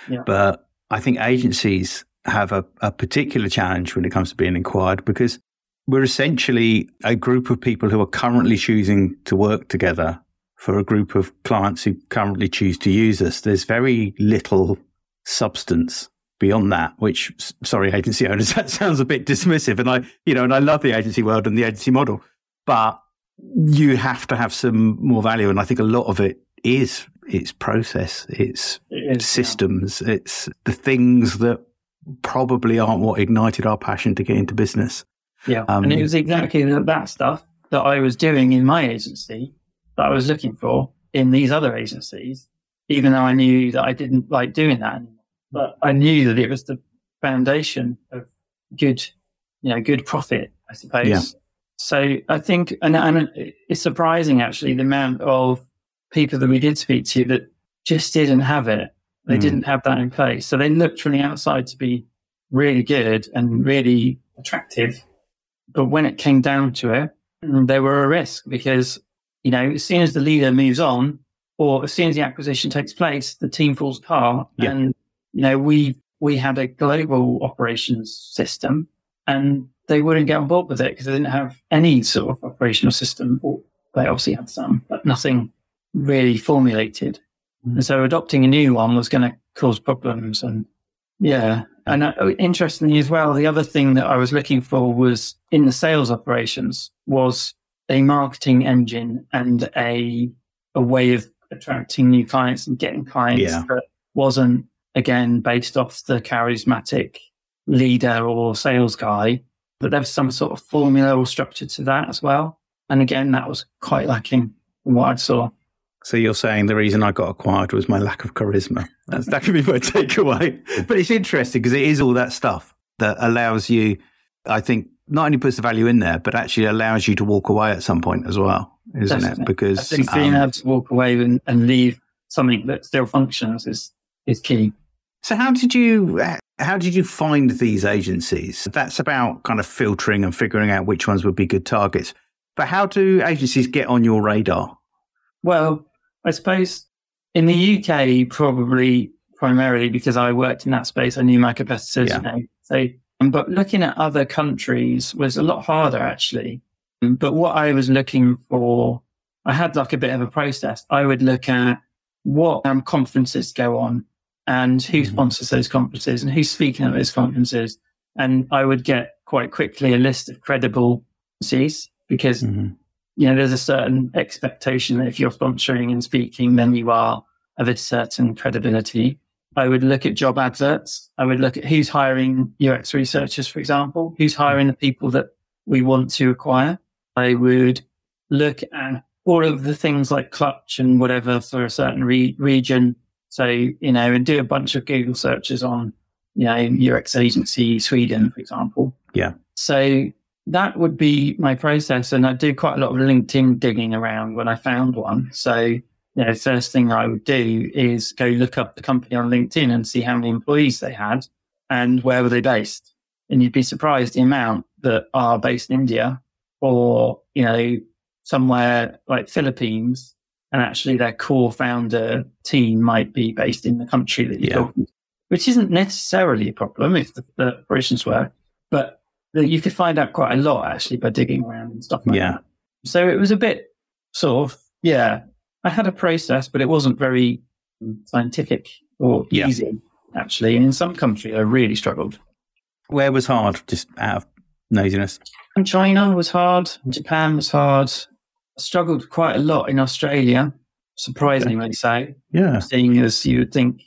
Yeah. But I think agencies have a, a particular challenge when it comes to being inquired because we're essentially a group of people who are currently choosing to work together for a group of clients who currently choose to use us. There's very little substance beyond that, which, sorry, agency owners, that sounds a bit dismissive. And I, you know, and I love the agency world and the agency model, but you have to have some more value. And I think a lot of it is it's process, it's it is, systems, yeah. it's the things that probably aren't what ignited our passion to get into business. Yeah. Um, and it was exactly that stuff that I was doing in my agency that I was looking for in these other agencies, even though I knew that I didn't like doing that anymore. But I knew that it was the foundation of good, you know, good profit, I suppose. Yeah. So I think, and, and it's surprising actually the amount of people that we did speak to that just didn't have it. They mm. didn't have that in place. So they looked from the outside to be really good and really attractive. But when it came down to it, they were a risk because, you know, as soon as the leader moves on or as soon as the acquisition takes place, the team falls apart. Yeah. And, you know, we, we had a global operations system and they wouldn't get on board with it because they didn't have any sort of operational system. They obviously had some, but nothing really formulated. Mm. And so adopting a new one was going to cause problems. And yeah. And uh, interestingly as well, the other thing that I was looking for was in the sales operations was a marketing engine and a, a way of attracting new clients and getting clients yeah. that wasn't again based off the charismatic leader or sales guy, but there was some sort of formula or structure to that as well. And again, that was quite lacking from what I saw. So you're saying the reason I got acquired was my lack of charisma. That's, that could be my takeaway. But it's interesting because it is all that stuff that allows you, I think, not only puts the value in there, but actually allows you to walk away at some point as well, isn't Definitely. it? Because I think being um, able to walk away and, and leave something that still functions is is key. So how did you how did you find these agencies? That's about kind of filtering and figuring out which ones would be good targets. But how do agencies get on your radar? Well, I suppose in the UK, probably primarily because I worked in that space, I knew my competitors. Yeah. You know, so, um, but looking at other countries was a lot harder actually. Um, but what I was looking for, I had like a bit of a process. I would look at what um, conferences go on and who mm-hmm. sponsors those conferences and who's speaking at those conferences. And I would get quite quickly a list of credible CCs because mm-hmm you know, there's a certain expectation that if you're sponsoring and speaking, then you are of a certain credibility. I would look at job adverts. I would look at who's hiring UX researchers, for example, who's hiring the people that we want to acquire. I would look at all of the things like clutch and whatever for a certain re- region. So, you know, and do a bunch of Google searches on, you know, UX agency Sweden, for example. Yeah. So that would be my process. And I do quite a lot of LinkedIn digging around when I found one. So, you know, first thing I would do is go look up the company on LinkedIn and see how many employees they had and where were they based. And you'd be surprised the amount that are based in India or, you know, somewhere like Philippines. And actually their core founder team might be based in the country that you're yeah. talking to, which isn't necessarily a problem if the, the operations work. But you could find out quite a lot actually by digging around and stuff like yeah. that. So it was a bit sort of, yeah, I had a process, but it wasn't very scientific or yeah. easy actually. And in some countries, I really struggled. Where was hard, just out of nosiness? And China was hard. Japan was hard. I struggled quite a lot in Australia, surprisingly okay. so. Yeah. Seeing as you would think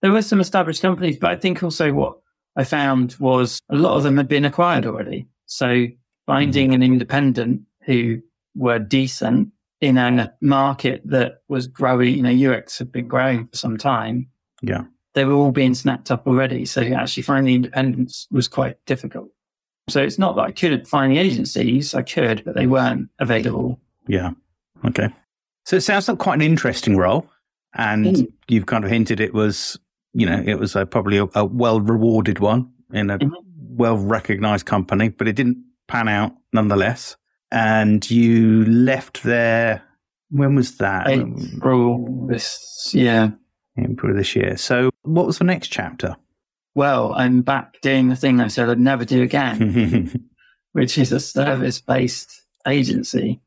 there were some established companies, but I think also what I found was a lot of them had been acquired already. So finding mm-hmm. an independent who were decent in a market that was growing. You know, UX had been growing for some time. Yeah. They were all being snapped up already. So actually finding the independence was quite difficult. So it's not that I couldn't find the agencies. I could, but they weren't available. Yeah. Okay. So it sounds like quite an interesting role. And mm. you've kind of hinted it was, you know, it was a, probably a, a well rewarded one in a mm-hmm. well recognized company, but it didn't pan out nonetheless. And you left there. When was that? April this, yeah. April this year. So what was the next chapter? Well, I'm back doing the thing I said I'd never do again, which is a service based agency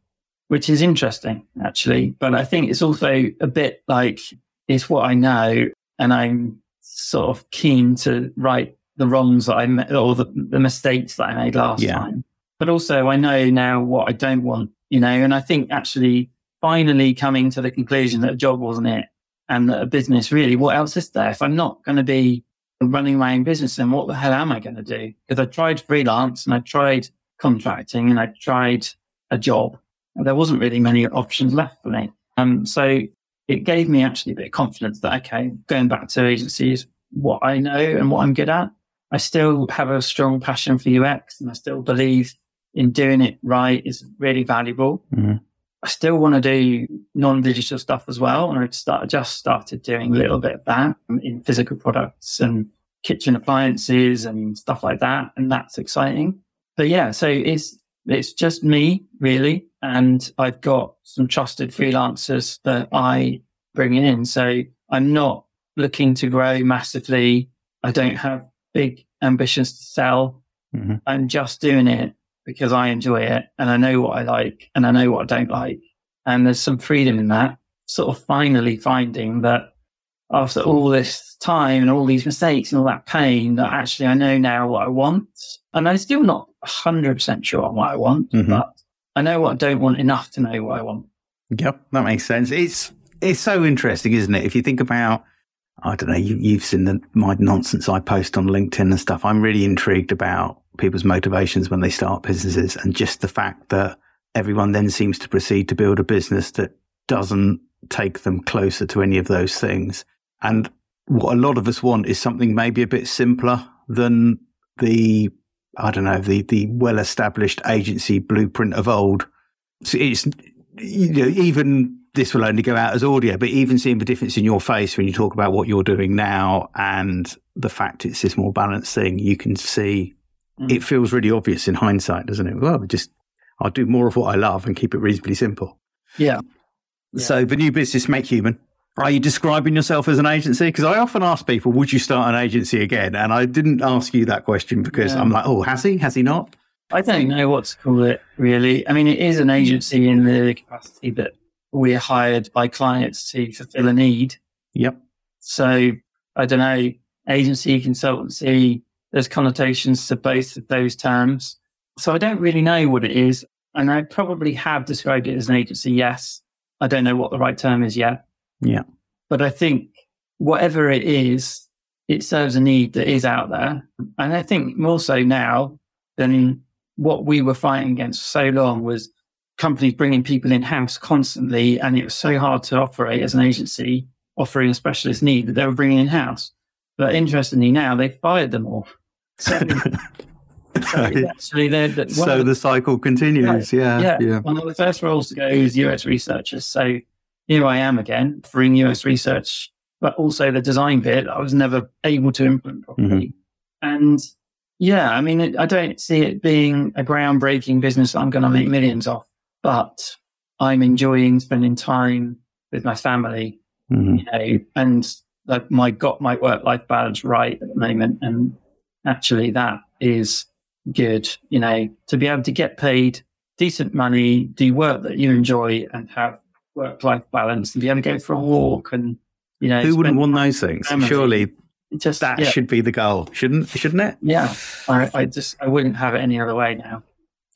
which is interesting actually. But I think it's also a bit like it's what I know, and I'm sort of keen to right the wrongs that I made or the, the mistakes that I made last yeah. time. But also, I know now what I don't want, you know. And I think actually, finally coming to the conclusion that a job wasn't it, and that a business really, what else is there? If I'm not going to be running my own business, then what the hell am I going to do? Because I tried freelance and I tried contracting and I tried a job there wasn't really many options left for me. Um, so it gave me actually a bit of confidence that, okay, going back to agencies, what I know and what I'm good at. I still have a strong passion for UX and I still believe in doing it right is really valuable. Mm-hmm. I still want to do non-digital stuff as well. And I've start, just started doing a little bit of that in physical products and kitchen appliances and stuff like that. And that's exciting. But yeah, so it's, it's just me really and I've got some trusted freelancers that I bring in. So I'm not looking to grow massively. I don't have big ambitions to sell. Mm-hmm. I'm just doing it because I enjoy it and I know what I like and I know what I don't like. And there's some freedom in that. Sort of finally finding that after all this time and all these mistakes and all that pain, that actually I know now what I want. And I'm still not 100% sure on what I want, mm-hmm. but I know what I don't want enough to know what I want. Yep, that makes sense. It's it's so interesting, isn't it? If you think about, I don't know, you, have seen the my nonsense I post on LinkedIn and stuff. I'm really intrigued about people's motivations when they start businesses, and just the fact that everyone then seems to proceed to build a business that doesn't take them closer to any of those things. And what a lot of us want is something maybe a bit simpler than the I don't know, the, the well established agency blueprint of old. So it's, you know, even this will only go out as audio, but even seeing the difference in your face when you talk about what you're doing now and the fact it's this more balanced thing, you can see mm. it feels really obvious in hindsight, doesn't it? Well, just I'll do more of what I love and keep it reasonably simple. Yeah. So the new business, Make Human, are you describing yourself as an agency? Because I often ask people, would you start an agency again? And I didn't ask you that question because yeah. I'm like, oh, has he? Has he not? I don't know what to call it really. I mean, it is an agency in the capacity that we're hired by clients to fulfill a need. Yep. So I don't know, agency, consultancy, there's connotations to both of those terms. So I don't really know what it is. And I probably have described it as an agency. Yes. I don't know what the right term is yet. Yeah. But I think whatever it is, it serves a need that is out there. And I think more so now than what we were fighting against so long was companies bringing people in house constantly. And it was so hard to operate as an agency offering a specialist need that they were bringing in house. But interestingly, now they've fired them all. So, so actually, they're, they're so the, the, cycle continues. Yeah, yeah, yeah. One of the first roles to go is UX researchers. So here I am again offering UX research, but also the design bit I was never able to implement properly. Mm-hmm. And yeah, I mean, it, I don't see it being a groundbreaking business I'm going to make millions off, but I'm enjoying spending time with my family, mm-hmm. you know, and like my got my work life balance right at the moment. And actually that is good, you know, to be able to get paid decent money, do work that you enjoy and have work life balance and be able to go for a walk and you know who wouldn't want those things? surely just that yeah. should be the goal shouldn't shouldn't it? Yeah. I, I, just i wouldn't have it any other way now.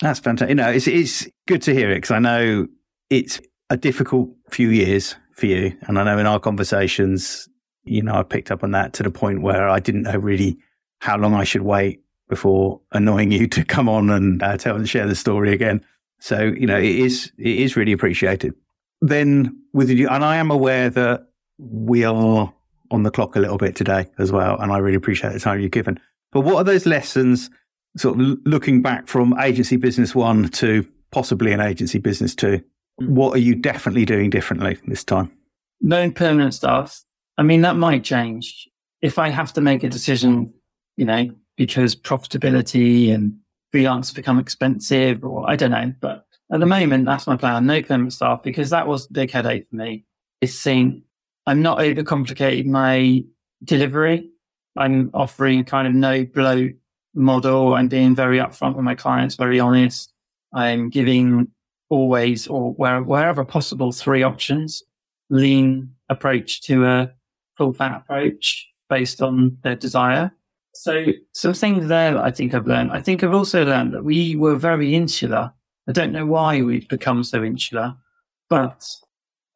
That's fantastic. You know it's, it's good to hear it because i know it's a difficult few years for you. And i know in our conversations you know i picked up on that to the point where i didn't know really how long i should wait before annoying you to come on and uh, tell and share the story again. So, you know, it is, it is really appreciated. Then with you, and I am aware that we are on the clock a little bit today as well. And I really appreciate the time you've given. But what are those lessons sort of looking back from agency business one to possibly an agency business two? What are you definitely doing differently this time? Knowing permanent staff. I mean, that might change if I have to make a decision, you know, because profitability and freelance become expensive or I don't know. But at the moment, that's my plan. No permanent staff because that was a big headache for me. Is seeing I'm not overcomplicating my delivery. I'm offering kind of no bloat model. I'm being very upfront with my clients, very honest. I'm giving always or where, wherever possible three options, lean approach to a full fat approach based on their desire. So some things there that I think I've learned. I think I've also learned that we were very insular. I don't know why we've become so insular, but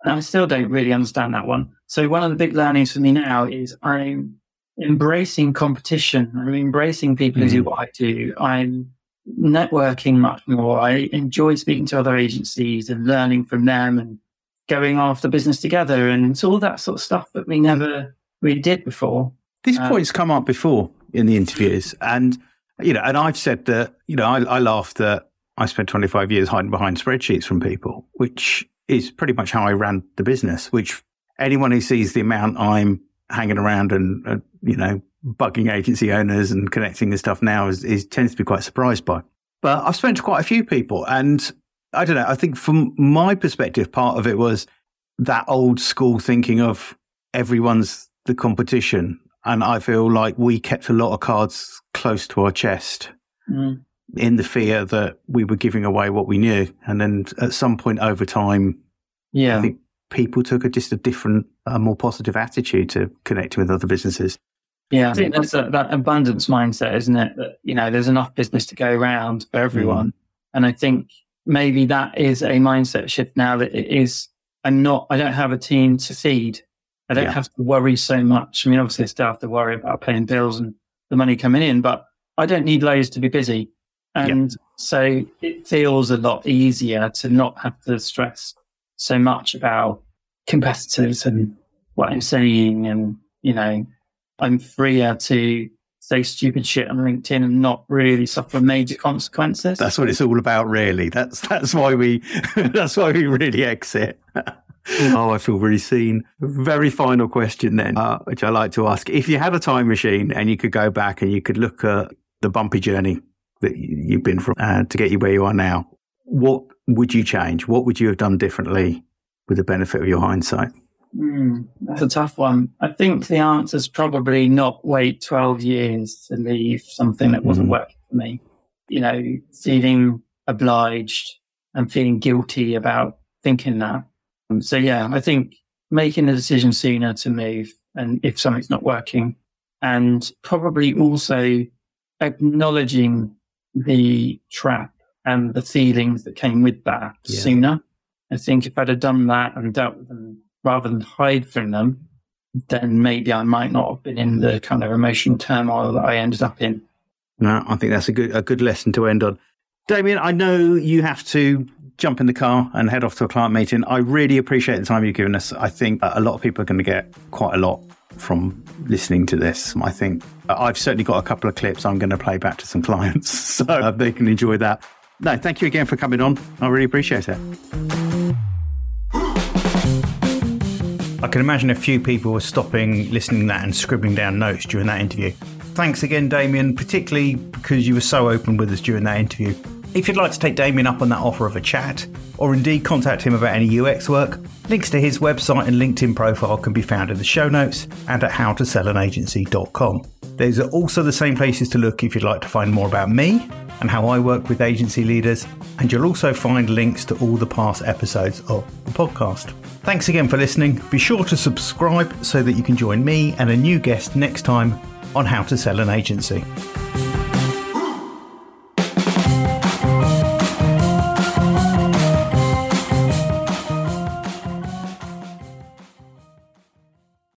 I still don't really understand that one. So one of the big learnings for me now is I'm embracing competition. I'm embracing people mm. who do what I do. I'm networking much more. I enjoy speaking to other agencies and learning from them and going after business together. And it's all that sort of stuff that we never really did before. This uh, point's come up before in the interviews. And, you know, and I've said that, you know, I, I laughed that I spent 25 years hiding behind spreadsheets from people, which is pretty much how I ran the business, which anyone who sees the amount I'm hanging around and, uh, you know, bugging agency owners and connecting and stuff now is, is tends to be quite surprised by. But I've spoken to quite a few people and I don't know. I think from my perspective, part of it was that old school thinking of everyone's the competition. And I feel like we kept a lot of cards close to our chest mm. In the fear that we were giving away what we knew. And then at some point over time, yeah. I think people took a, just a different, a more positive attitude to connecting with other businesses. Yeah, I think that's a, that abundance mindset, isn't it? That, you know, there's enough business to go around for everyone. Mm. And I think maybe that is a mindset shift now that it is, I'm not, I don't have a team to feed. I don't yeah. have to worry so much. I mean, obviously I still have to worry about paying bills and the money coming in, but I don't need loads to be busy. And yeah. so it feels a lot easier to not have to stress so much about competitors and what I'm saying. And, you know, I'm freer to say stupid shit on LinkedIn and not really suffer major consequences. That's what it's all about, really. That's that's why we that's why we really exit. oh, I feel really seen. Very final question then, uh, which I like to ask: If you had a time machine and you could go back and you could look at the bumpy journey that you've been from uh, to get you where you are now, what would you change? What would you have done differently with the benefit of your hindsight? Mm, that's a tough one. I think the answer is probably not wait 12 years to leave something that wasn't mm-hmm. working for me. You know, feeling obliged and feeling guilty about thinking that. So, yeah, I think making a decision sooner to move and if something's not working and probably also acknowledging the trap and the feelings that came with that yeah. sooner. I think if I'd have done that and dealt with them rather than hide from them, then maybe I might not have been in the kind of emotional turmoil that I ended up in. No, I think that's a good a good lesson to end on. Damian, I know you have to jump in the car and head off to a client meeting. I really appreciate the time you've given us. I think a lot of people are going to get quite a lot from listening to this. I think uh, I've certainly got a couple of clips I'm going to play back to some clients so they can enjoy that. No, thank you again for coming on. I really appreciate it. I can imagine a few people were stopping, listening to that, and scribbling down notes during that interview. Thanks again, Damian, particularly because you were so open with us during that interview. If you'd like to take Damian up on that offer of a chat, or indeed contact him about any UX work, links to his website and LinkedIn profile can be found in the show notes and at howtosellanAgency.com. Those are also the same places to look if you'd like to find more about me and how I work with agency leaders, and you'll also find links to all the past episodes of the podcast. Thanks again for listening. Be sure to subscribe so that you can join me and a new guest next time on How to Sell an Agency.